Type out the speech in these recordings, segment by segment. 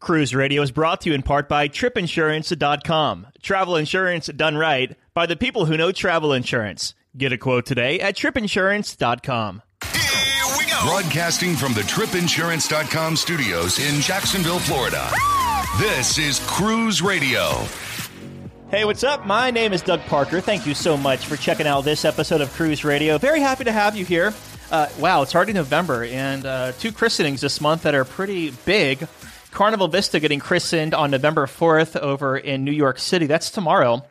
Cruise Radio is brought to you in part by tripinsurance.com. Travel insurance done right by the people who know travel insurance. Get a quote today at tripinsurance.com. Here we go. Broadcasting from the tripinsurance.com studios in Jacksonville, Florida. This is Cruise Radio. Hey, what's up? My name is Doug Parker. Thank you so much for checking out this episode of Cruise Radio. Very happy to have you here. Uh, wow, it's already November, and uh, two christenings this month that are pretty big. Carnival Vista getting christened on November 4th over in New York City. That's tomorrow.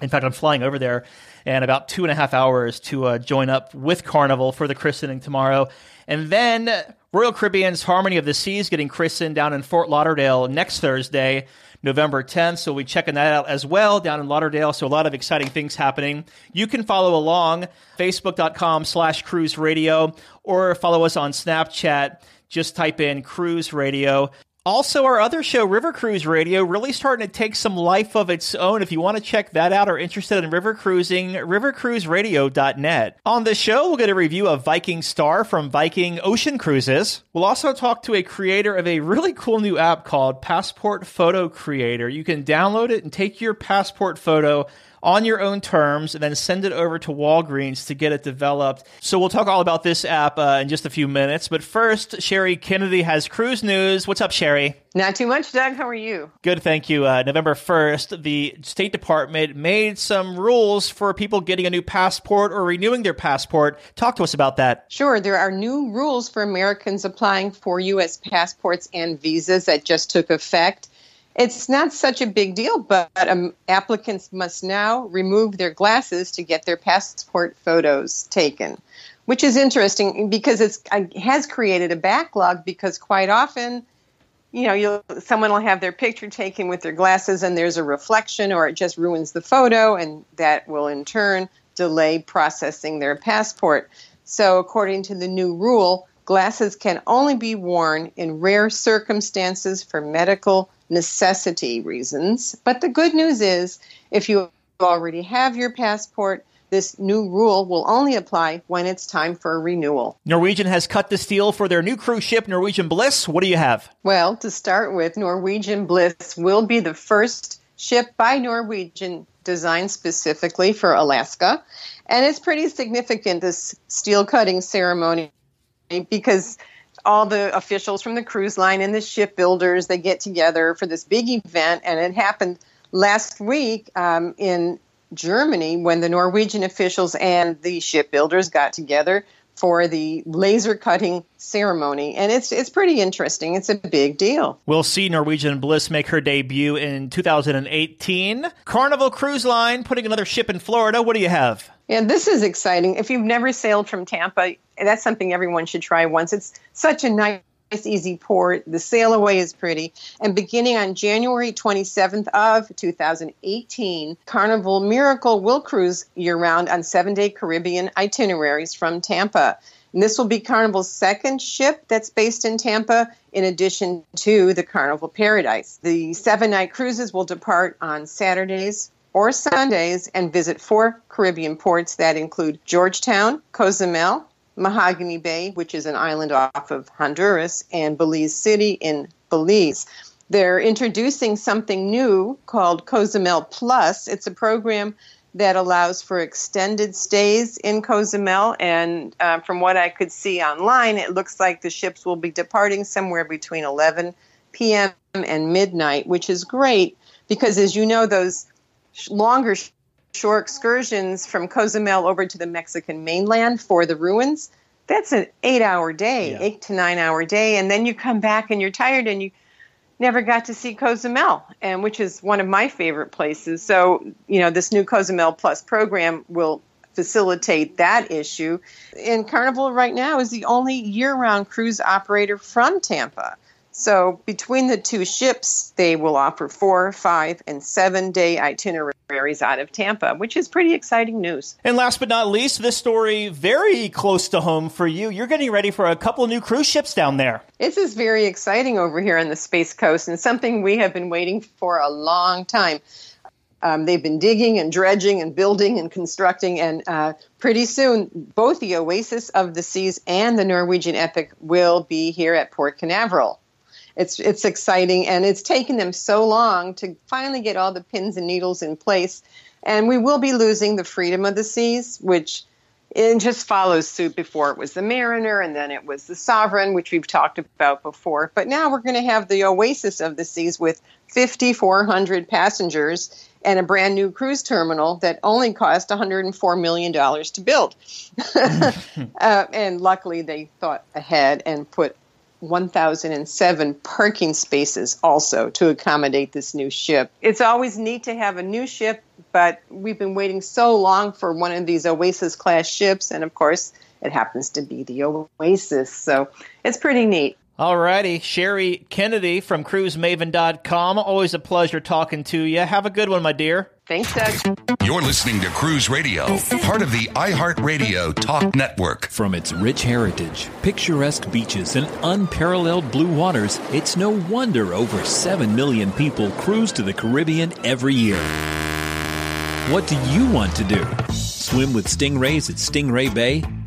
In fact, I'm flying over there in about two and a half hours to uh, join up with Carnival for the christening tomorrow. And then Royal Caribbean's Harmony of the Seas getting christened down in Fort Lauderdale next Thursday, November 10th. So we'll be checking that out as well down in Lauderdale. So a lot of exciting things happening. You can follow along facebook.com slash cruise radio or follow us on Snapchat. Just type in cruise radio. Also, our other show, River Cruise Radio, really starting to take some life of its own. If you want to check that out or interested in river cruising, rivercruiseradio.net. On the show, we'll get a review of Viking Star from Viking Ocean Cruises. We'll also talk to a creator of a really cool new app called Passport Photo Creator. You can download it and take your passport photo on your own terms and then send it over to Walgreens to get it developed. So we'll talk all about this app uh, in just a few minutes. But first, Sherry Kennedy has cruise news. What's up, Sherry? Not too much, Doug. How are you? Good, thank you. Uh, November 1st, the State Department made some rules for people getting a new passport or renewing their passport. Talk to us about that. Sure. There are new rules for Americans applying for U.S. passports and visas that just took effect. It's not such a big deal, but um, applicants must now remove their glasses to get their passport photos taken, which is interesting because it has created a backlog because quite often, you know, you'll, someone will have their picture taken with their glasses and there's a reflection or it just ruins the photo and that will in turn delay processing their passport. So according to the new rule, glasses can only be worn in rare circumstances for medical necessity reasons. But the good news is, if you already have your passport, this new rule will only apply when it's time for a renewal. Norwegian has cut the deal for their new cruise ship, Norwegian Bliss. What do you have? Well, to start with, Norwegian Bliss will be the first ship by Norwegian designed specifically for Alaska. And it's pretty significant, this steel cutting ceremony, because all the officials from the cruise line and the shipbuilders they get together for this big event, and it happened last week um, in Germany when the Norwegian officials and the shipbuilders got together for the laser cutting ceremony and it's it's pretty interesting. It's a big deal. We'll see norwegian bliss make her debut in 2018 carnival cruise line putting another ship in florida. What do you have? Yeah this is exciting. If you've never sailed from tampa that's something everyone should try once. It's such a nice easy port. The sail away is pretty. And beginning on January 27th of 2018, Carnival Miracle will cruise year round on seven day Caribbean itineraries from Tampa. And this will be Carnival's second ship that's based in Tampa, in addition to the Carnival Paradise. The seven night cruises will depart on Saturdays or Sundays and visit four Caribbean ports that include Georgetown, Cozumel, Mahogany Bay, which is an island off of Honduras, and Belize City in Belize. They're introducing something new called Cozumel Plus. It's a program that allows for extended stays in Cozumel. And uh, from what I could see online, it looks like the ships will be departing somewhere between 11 p.m. and midnight, which is great because, as you know, those longer shore excursions from Cozumel over to the Mexican mainland for the ruins, that's an eight hour day, yeah. eight to nine hour day. And then you come back and you're tired and you never got to see Cozumel, and which is one of my favorite places. So, you know, this new Cozumel Plus program will facilitate that issue. And Carnival right now is the only year round cruise operator from Tampa. So between the two ships, they will offer four, five, and seven day itineraries out of Tampa, which is pretty exciting news. And last but not least, this story very close to home for you. You're getting ready for a couple new cruise ships down there. This is very exciting over here on the Space Coast and something we have been waiting for a long time. Um, they've been digging and dredging and building and constructing, and uh, pretty soon, both the Oasis of the Seas and the Norwegian Epic will be here at Port Canaveral it's it's exciting and it's taken them so long to finally get all the pins and needles in place and we will be losing the freedom of the seas which it just follows suit before it was the mariner and then it was the sovereign which we've talked about before but now we're going to have the oasis of the seas with 5400 passengers and a brand new cruise terminal that only cost $104 million to build. uh, and luckily, they thought ahead and put 1,007 parking spaces also to accommodate this new ship. It's always neat to have a new ship, but we've been waiting so long for one of these Oasis class ships, and of course, it happens to be the Oasis. So it's pretty neat. Alrighty, Sherry Kennedy from CruiseMaven.com. Always a pleasure talking to you. Have a good one, my dear. Thanks, Doug. You're listening to Cruise Radio, part of the iHeartRadio Talk Network. From its rich heritage, picturesque beaches, and unparalleled blue waters, it's no wonder over 7 million people cruise to the Caribbean every year. What do you want to do? Swim with stingrays at Stingray Bay?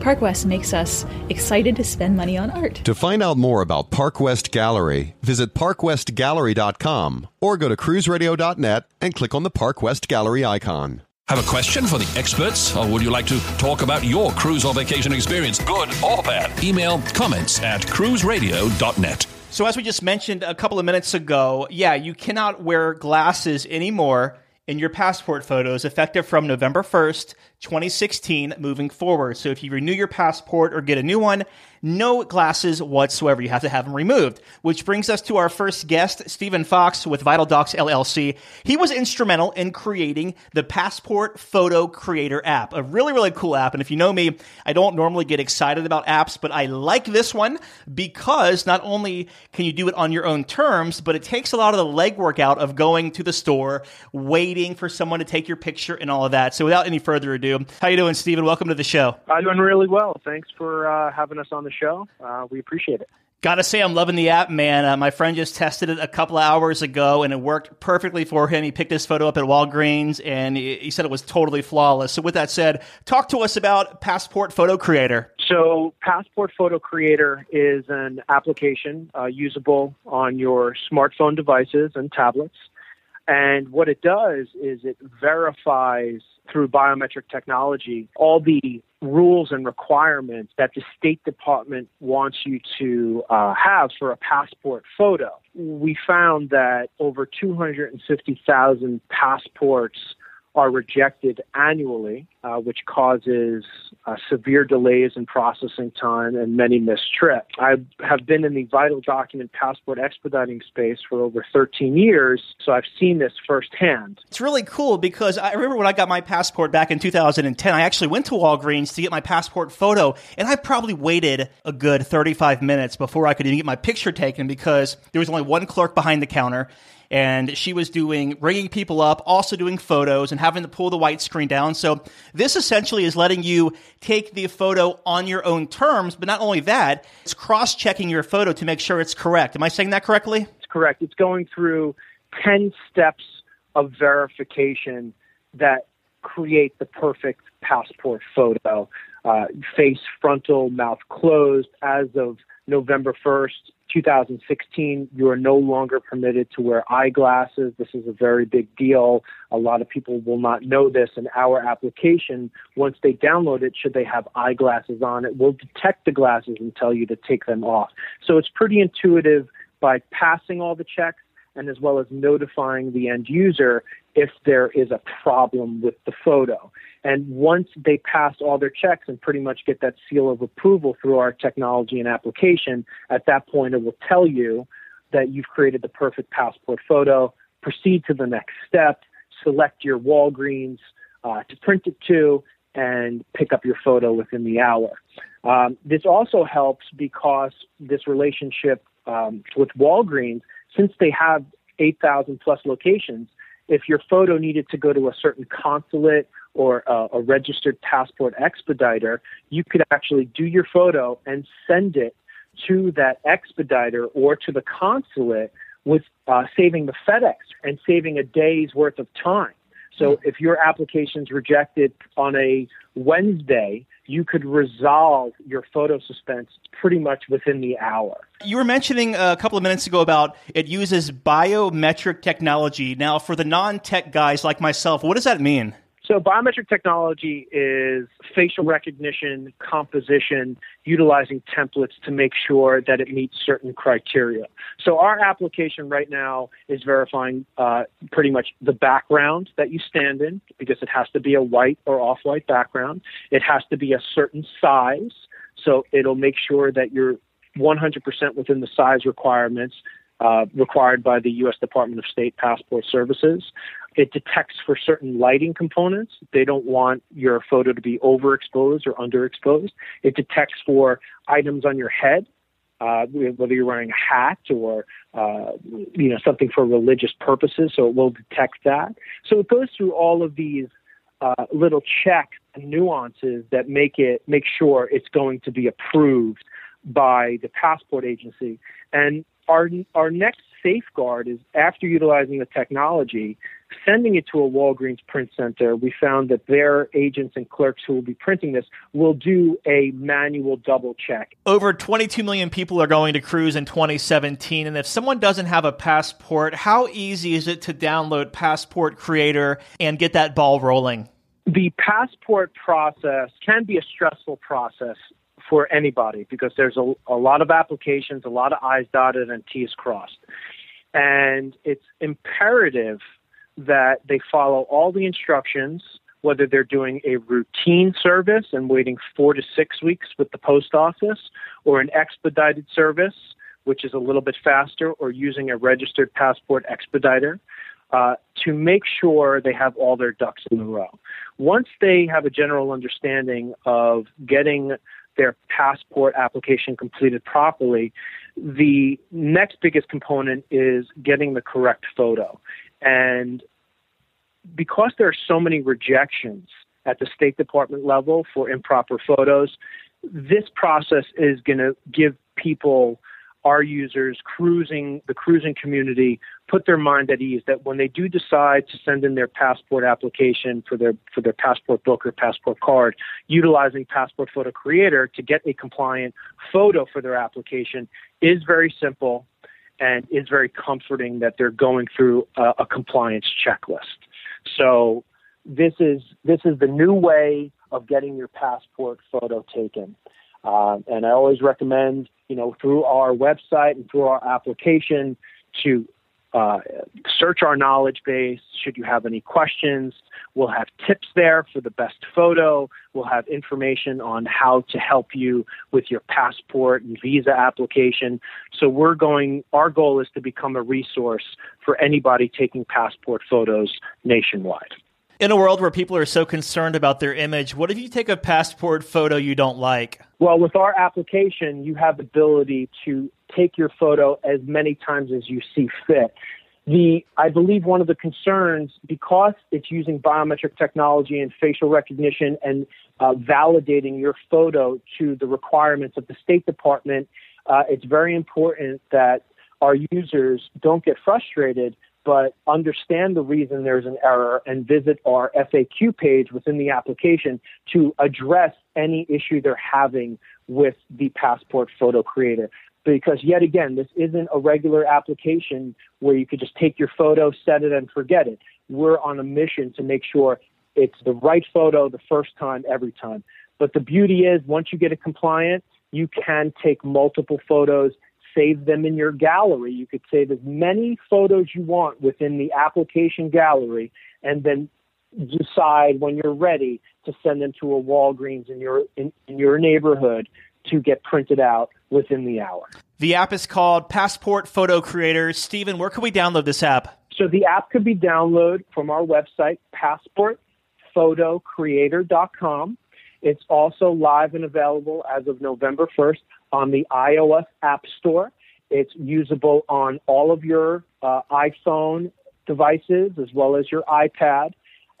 Park West makes us excited to spend money on art. To find out more about Park West Gallery, visit parkwestgallery.com or go to cruiseradio.net and click on the Park West Gallery icon. Have a question for the experts, or would you like to talk about your cruise or vacation experience, good or bad? Email comments at cruiseradio.net. So, as we just mentioned a couple of minutes ago, yeah, you cannot wear glasses anymore in your passport photos effective from November 1st, 2016 moving forward. So if you renew your passport or get a new one, no glasses whatsoever. You have to have them removed. Which brings us to our first guest, Stephen Fox with Vital Docs LLC. He was instrumental in creating the Passport Photo Creator app, a really, really cool app. And if you know me, I don't normally get excited about apps, but I like this one because not only can you do it on your own terms, but it takes a lot of the legwork out of going to the store, waiting for someone to take your picture and all of that. So without any further ado, how you doing, Stephen? Welcome to the show. I'm doing really well. Thanks for uh, having us on the show. Uh, we appreciate it. Gotta say, I'm loving the app, man. Uh, my friend just tested it a couple of hours ago, and it worked perfectly for him. He picked his photo up at Walgreens, and he, he said it was totally flawless. So, with that said, talk to us about Passport Photo Creator. So, Passport Photo Creator is an application uh, usable on your smartphone devices and tablets. And what it does is it verifies through biometric technology all the rules and requirements that the State Department wants you to uh, have for a passport photo. We found that over 250,000 passports are rejected annually, uh, which causes uh, severe delays in processing time and many missed trips. I have been in the vital document passport expediting space for over 13 years, so I've seen this firsthand. It's really cool because I remember when I got my passport back in 2010, I actually went to Walgreens to get my passport photo, and I probably waited a good 35 minutes before I could even get my picture taken because there was only one clerk behind the counter and she was doing ringing people up, also doing photos and having to pull the white screen down. So this essentially is letting you take the photo on your own terms, but not only that, it's cross-checking your photo to make sure it's correct. Am I saying that correctly? It's correct. It's going through 10 steps of verification that create the perfect passport photo. Uh, face frontal, mouth closed. As of November 1st, 2016, you are no longer permitted to wear eyeglasses. This is a very big deal. A lot of people will not know this. And our application, once they download it, should they have eyeglasses on, it will detect the glasses and tell you to take them off. So it's pretty intuitive by passing all the checks and as well as notifying the end user if there is a problem with the photo. And once they pass all their checks and pretty much get that seal of approval through our technology and application, at that point it will tell you that you've created the perfect passport photo. Proceed to the next step, select your Walgreens uh, to print it to, and pick up your photo within the hour. Um, this also helps because this relationship um, with Walgreens, since they have 8,000 plus locations, if your photo needed to go to a certain consulate or a, a registered passport expediter, you could actually do your photo and send it to that expediter or to the consulate with uh, saving the FedEx and saving a day's worth of time. So hmm. if your application is rejected on a Wednesday, you could resolve your photo suspense pretty much within the hour. You were mentioning a couple of minutes ago about it uses biometric technology. Now, for the non tech guys like myself, what does that mean? So, biometric technology is facial recognition, composition, utilizing templates to make sure that it meets certain criteria. So, our application right now is verifying uh, pretty much the background that you stand in because it has to be a white or off white background. It has to be a certain size. So, it'll make sure that you're 100% within the size requirements uh, required by the U.S. Department of State Passport Services. It detects for certain lighting components. They don't want your photo to be overexposed or underexposed. It detects for items on your head, uh, whether you're wearing a hat or uh, you know something for religious purposes. So it will detect that. So it goes through all of these uh, little checks and nuances that make it make sure it's going to be approved by the passport agency. And our our next safeguard is after utilizing the technology, sending it to a Walgreens print center, we found that their agents and clerks who will be printing this will do a manual double check. Over 22 million people are going to cruise in 2017. And if someone doesn't have a passport, how easy is it to download Passport Creator and get that ball rolling? The passport process can be a stressful process for anybody because there's a, a lot of applications, a lot of I's dotted and T's crossed. And it's imperative that they follow all the instructions, whether they're doing a routine service and waiting four to six weeks with the post office, or an expedited service, which is a little bit faster, or using a registered passport expediter. Uh, to make sure they have all their ducks in a row. Once they have a general understanding of getting their passport application completed properly, the next biggest component is getting the correct photo. And because there are so many rejections at the State Department level for improper photos, this process is going to give people, our users, cruising, the cruising community, put their mind at ease that when they do decide to send in their passport application for their for their passport book or passport card, utilizing Passport Photo Creator to get a compliant photo for their application is very simple and is very comforting that they're going through a, a compliance checklist. So this is this is the new way of getting your passport photo taken. Uh, and I always recommend, you know, through our website and through our application to uh, search our knowledge base. Should you have any questions, we'll have tips there for the best photo. We'll have information on how to help you with your passport and visa application. So we're going, our goal is to become a resource for anybody taking passport photos nationwide. In a world where people are so concerned about their image, what if you take a passport photo you don't like? Well, with our application, you have the ability to take your photo as many times as you see fit. The, I believe one of the concerns, because it's using biometric technology and facial recognition and uh, validating your photo to the requirements of the State Department, uh, it's very important that our users don't get frustrated but understand the reason there's an error and visit our FAQ page within the application to address any issue they're having with the Passport Photo Creator. Because yet again, this isn't a regular application where you could just take your photo, set it, and forget it. We're on a mission to make sure it's the right photo the first time, every time. But the beauty is, once you get it compliant, you can take multiple photos save them in your gallery. You could save as many photos you want within the application gallery and then decide when you're ready to send them to a Walgreens in your in, in your neighborhood to get printed out within the hour. The app is called Passport Photo Creator. Stephen, where can we download this app? So the app could be downloaded from our website, passportphotocreator.com. It's also live and available as of November 1st on the iOS App Store. It's usable on all of your uh, iPhone devices as well as your iPad.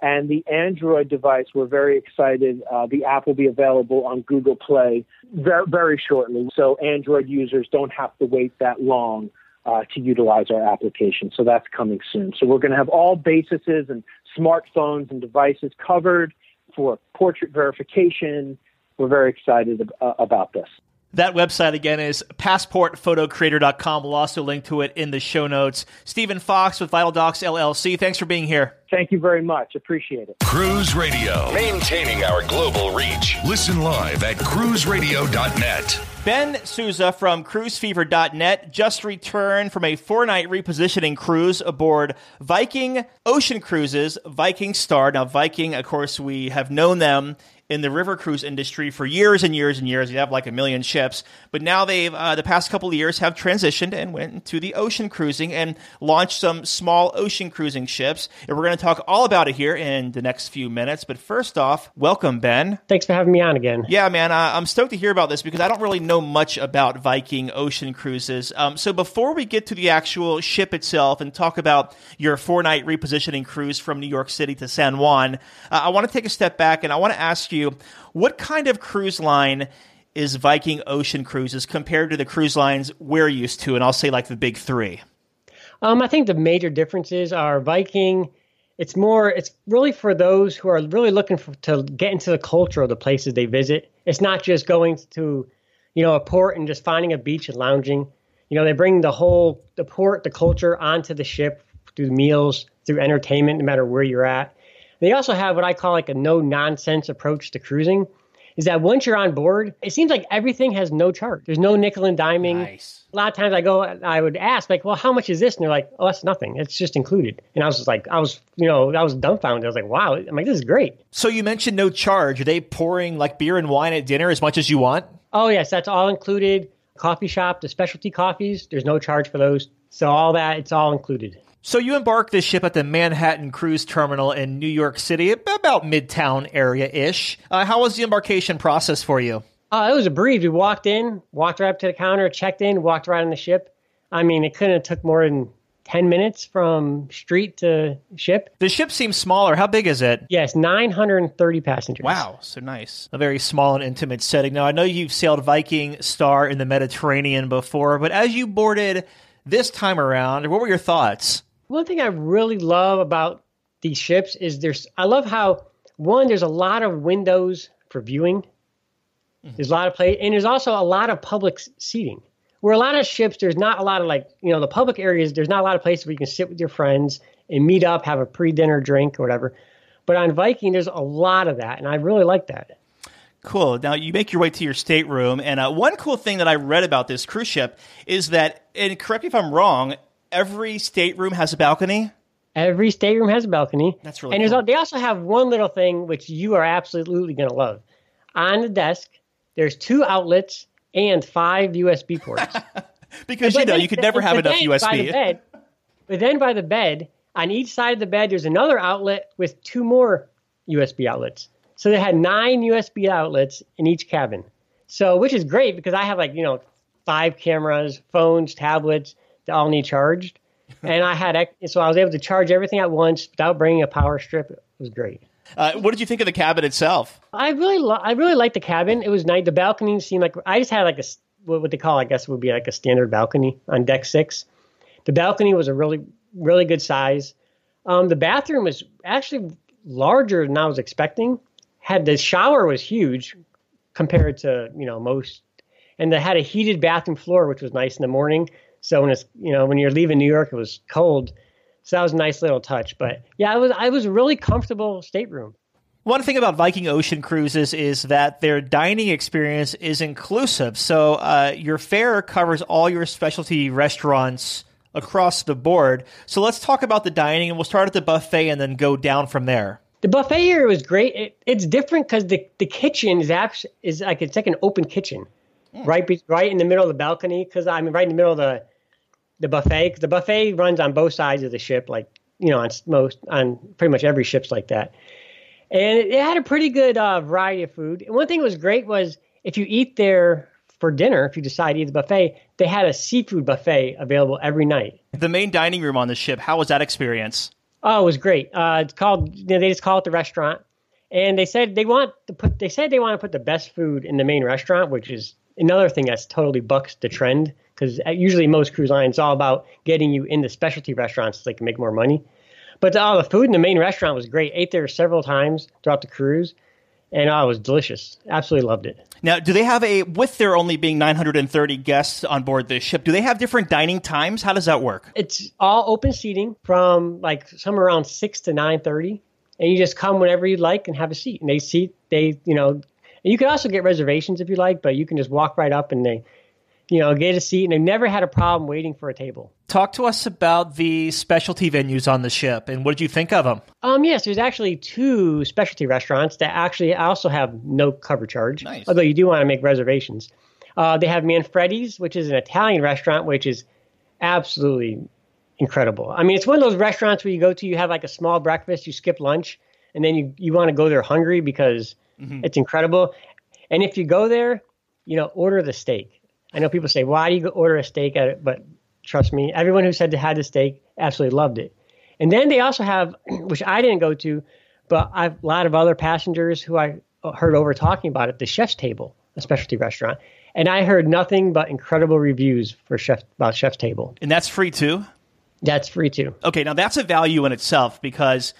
And the Android device, we're very excited. Uh, the app will be available on Google Play very, very shortly. So Android users don't have to wait that long uh, to utilize our application. So that's coming soon. So we're going to have all bases and smartphones and devices covered for portrait verification. We're very excited uh, about this. That website again is passportphotocreator.com. We'll also link to it in the show notes. Stephen Fox with Vital Docs LLC. Thanks for being here. Thank you very much. Appreciate it. Cruise Radio, maintaining our global reach. Listen live at cruiseradio.net. Ben Souza from cruisefever.net just returned from a four night repositioning cruise aboard Viking Ocean Cruises, Viking Star. Now, Viking, of course, we have known them in the river cruise industry for years and years and years. They have like a million ships, but now they've uh, the past couple of years have transitioned and went into the ocean cruising and launched some small ocean cruising ships. And we're going to talk all about it here in the next few minutes. But first off, welcome Ben. Thanks for having me on again. Yeah, man, uh, I'm stoked to hear about this because I don't really know much about Viking ocean cruises. Um, so before we get to the actual ship itself and talk about your four night repositioning cruise from New York City to San Juan, uh, I want to take a step back and I want to ask you you, what kind of cruise line is Viking Ocean Cruises compared to the cruise lines we're used to? And I'll say like the big three. Um, I think the major differences are Viking. It's more. It's really for those who are really looking for, to get into the culture of the places they visit. It's not just going to, you know, a port and just finding a beach and lounging. You know, they bring the whole the port, the culture onto the ship through meals, through entertainment, no matter where you're at. They also have what I call like a no nonsense approach to cruising. Is that once you're on board, it seems like everything has no charge. There's no nickel and diming. Nice. A lot of times I go, I would ask like, well, how much is this? And they're like, oh, that's nothing. It's just included. And I was just like, I was, you know, I was dumbfounded. I was like, wow. I'm like, this is great. So you mentioned no charge. Are they pouring like beer and wine at dinner as much as you want? Oh yes, that's all included. Coffee shop, the specialty coffees. There's no charge for those. So all that, it's all included. So you embark this ship at the Manhattan Cruise Terminal in New York City, about Midtown area ish. Uh, how was the embarkation process for you? Uh, it was a breeze. We walked in, walked right up to the counter, checked in, walked right on the ship. I mean, it couldn't have took more than 10 minutes from street to ship. The ship seems smaller. How big is it? Yes, 930 passengers. Wow, so nice. A very small and intimate setting. Now, I know you've sailed Viking Star in the Mediterranean before, but as you boarded this time around, what were your thoughts? One thing I really love about these ships is there's I love how one there's a lot of windows for viewing. Mm-hmm. There's a lot of play, and there's also a lot of public seating. Where a lot of ships, there's not a lot of like you know the public areas. There's not a lot of places where you can sit with your friends and meet up, have a pre-dinner drink or whatever. But on Viking, there's a lot of that, and I really like that. Cool. Now you make your way to your stateroom, and uh, one cool thing that I read about this cruise ship is that, and correct me if I'm wrong, every stateroom has a balcony? Every stateroom has a balcony. That's really and cool. they also have one little thing which you are absolutely going to love. On the desk, there's two outlets and five USB ports. because you know you could never have enough USB. Bed, but then by the bed, on each side of the bed, there's another outlet with two more USB outlets. So they had nine USB outlets in each cabin. So which is great because I have like you know five cameras, phones, tablets need charged. and I had so I was able to charge everything at once without bringing a power strip. It was great. Uh, what did you think of the cabin itself? I really, lo- I really liked the cabin. It was nice. The balcony seemed like I just had like a what would they call, I guess, it would be like a standard balcony on deck six. The balcony was a really really good size. Um, the bathroom was actually larger than I was expecting. Had the shower was huge compared to you know most, and they had a heated bathroom floor, which was nice in the morning. So when it's you know when you're leaving New York, it was cold. So that was a nice little touch. But yeah, I was I was a really comfortable stateroom. One thing about Viking Ocean cruises is that their dining experience is inclusive. So uh, your fare covers all your specialty restaurants across the board. So let's talk about the dining, and we'll start at the buffet and then go down from there. The buffet here was great. It, it's different because the, the kitchen is actually is like it's like an open kitchen, mm. right be, right in the middle of the balcony. Because I mean, right in the middle of the the buffet. The buffet runs on both sides of the ship, like you know, on most on pretty much every ship's like that and it, it had a pretty good uh, variety of food. And one thing that was great was if you eat there for dinner, if you decide to eat the buffet, they had a seafood buffet available every night. The main dining room on the ship, how was that experience? Oh, it was great. Uh, it's called, you know, they just call it the restaurant. And they said they want to put, they said they want to put the best food in the main restaurant, which is another thing that's totally bucks the trend because uh, usually most cruise lines all about getting you in the specialty restaurants so they can make more money. But oh, the food in the main restaurant was great. Ate there several times throughout the cruise, and oh, it was delicious. Absolutely loved it. Now, do they have a with there only being 930 guests on board this ship? Do they have different dining times? How does that work? It's all open seating from like somewhere around six to 930, and you just come whenever you like and have a seat. And they seat they you know, and you can also get reservations if you like, but you can just walk right up and they you know, get a seat, and I've never had a problem waiting for a table. Talk to us about the specialty venues on the ship, and what did you think of them? Um, yes, there's actually two specialty restaurants that actually also have no cover charge, nice. although you do want to make reservations. Uh, they have Manfredi's, which is an Italian restaurant, which is absolutely incredible. I mean, it's one of those restaurants where you go to, you have like a small breakfast, you skip lunch, and then you, you want to go there hungry because mm-hmm. it's incredible. And if you go there, you know, order the steak I know people say, why do you order a steak at it? But trust me, everyone who said they had the steak absolutely loved it. And then they also have, which I didn't go to, but I've, a lot of other passengers who I heard over talking about it, the Chef's Table, a specialty restaurant. And I heard nothing but incredible reviews for Chef about Chef's Table. And that's free too? That's free too. Okay, now that's a value in itself because,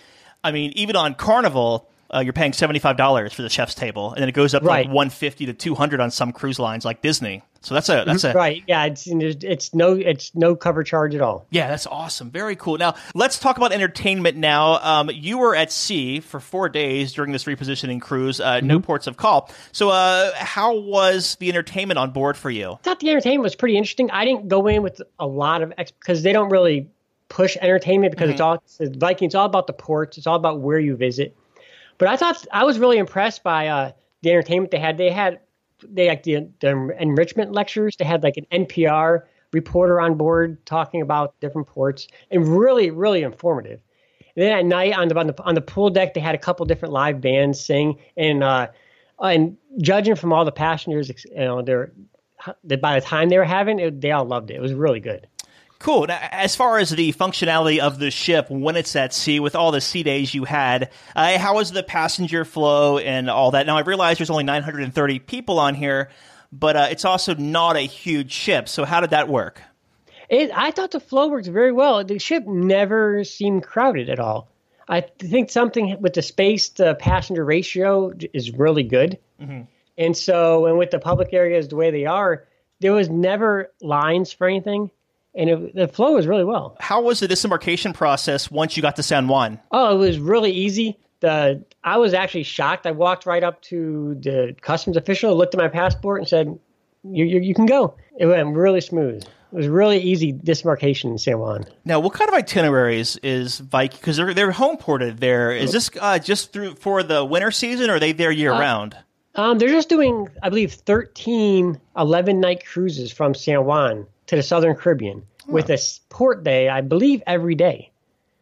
I mean, even on Carnival, uh, you're paying seventy five dollars for the chef's table, and then it goes up right. like one fifty to two hundred on some cruise lines like Disney. So that's a that's a right. Yeah, it's it's no it's no cover charge at all. Yeah, that's awesome. Very cool. Now let's talk about entertainment. Now, um, you were at sea for four days during this repositioning cruise. Uh, mm-hmm. No ports of call. So, uh, how was the entertainment on board for you? I thought the entertainment was pretty interesting. I didn't go in with a lot of because they don't really push entertainment because mm-hmm. it's all it's Viking. It's all about the ports. It's all about where you visit. But I thought I was really impressed by uh, the entertainment they had. They had they like the, the enrichment lectures. They had like an NPR reporter on board talking about different ports, and really, really informative. And then at night on the, on the on the pool deck, they had a couple different live bands sing, and uh, and judging from all the passengers, you know, they're by the time they were having it, they all loved it. It was really good. Cool. Now, as far as the functionality of the ship when it's at sea, with all the sea days you had, uh, how was the passenger flow and all that? Now, I realize there's only 930 people on here, but uh, it's also not a huge ship. So, how did that work? It, I thought the flow worked very well. The ship never seemed crowded at all. I think something with the space to passenger ratio is really good. Mm-hmm. And so, and with the public areas the way they are, there was never lines for anything and it, the flow was really well. How was the disembarkation process once you got to San Juan? Oh, it was really easy. The I was actually shocked. I walked right up to the customs official, looked at my passport, and said, "You you, you can go." It went really smooth. It was really easy disembarkation in San Juan. Now, what kind of itineraries is Viking? Because they're they're home ported there. Is this uh, just through for the winter season, or are they there year uh, round? Um, they're just doing, I believe, 13 11 night cruises from San Juan to the Southern Caribbean huh. with a port day, I believe, every day.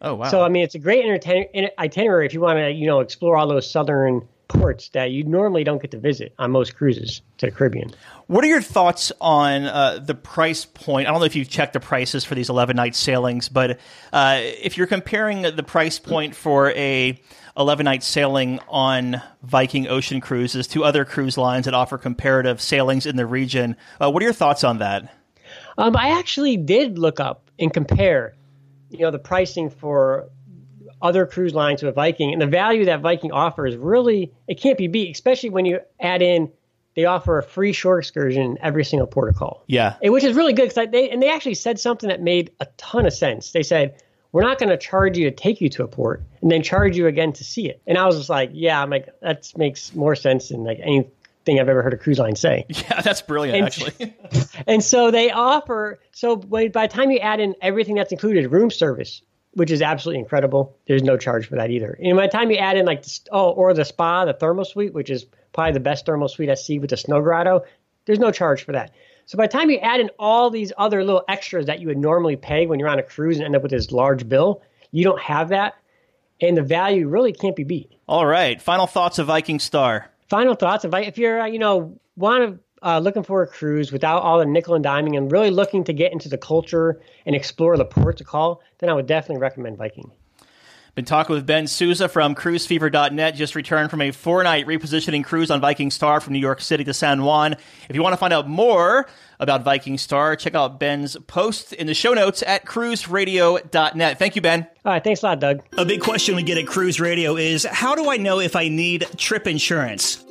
Oh wow! So I mean, it's a great itinerary if you want to, you know, explore all those southern ports that you normally don't get to visit on most cruises to the Caribbean. What are your thoughts on uh, the price point? I don't know if you've checked the prices for these 11 night sailings, but uh, if you're comparing the price point for a 11 night sailing on Viking Ocean cruises to other cruise lines that offer comparative sailings in the region, uh, what are your thoughts on that? Um, I actually did look up and compare you know, the pricing for other cruise lines with Viking and the value that Viking offers really it can't be beat, especially when you add in they offer a free shore excursion every single port of call. Yeah, and, which is really good because they and they actually said something that made a ton of sense. They said we're not going to charge you to take you to a port and then charge you again to see it. And I was just like, yeah, I'm like that makes more sense than like anything I've ever heard a cruise line say. Yeah, that's brilliant, and, actually. and so they offer so when, by the time you add in everything that's included, room service, which is absolutely incredible. There's no charge for that either. And by the time you add in like the, oh, or the spa, the thermal suite, which is probably the best thermal suite at sea with the snow grotto, there's no charge for that. So by the time you add in all these other little extras that you would normally pay when you're on a cruise and end up with this large bill, you don't have that, and the value really can't be beat. All right, final thoughts of Viking Star. Final thoughts of if you're uh, you know want to uh, looking for a cruise without all the nickel and diming and really looking to get into the culture and explore the ports to call, then I would definitely recommend Viking. Been talking with Ben Souza from cruisefever.net. Just returned from a four night repositioning cruise on Viking Star from New York City to San Juan. If you want to find out more about Viking Star, check out Ben's post in the show notes at cruiseradio.net. Thank you, Ben. All right. Thanks a lot, Doug. A big question we get at Cruise Radio is how do I know if I need trip insurance?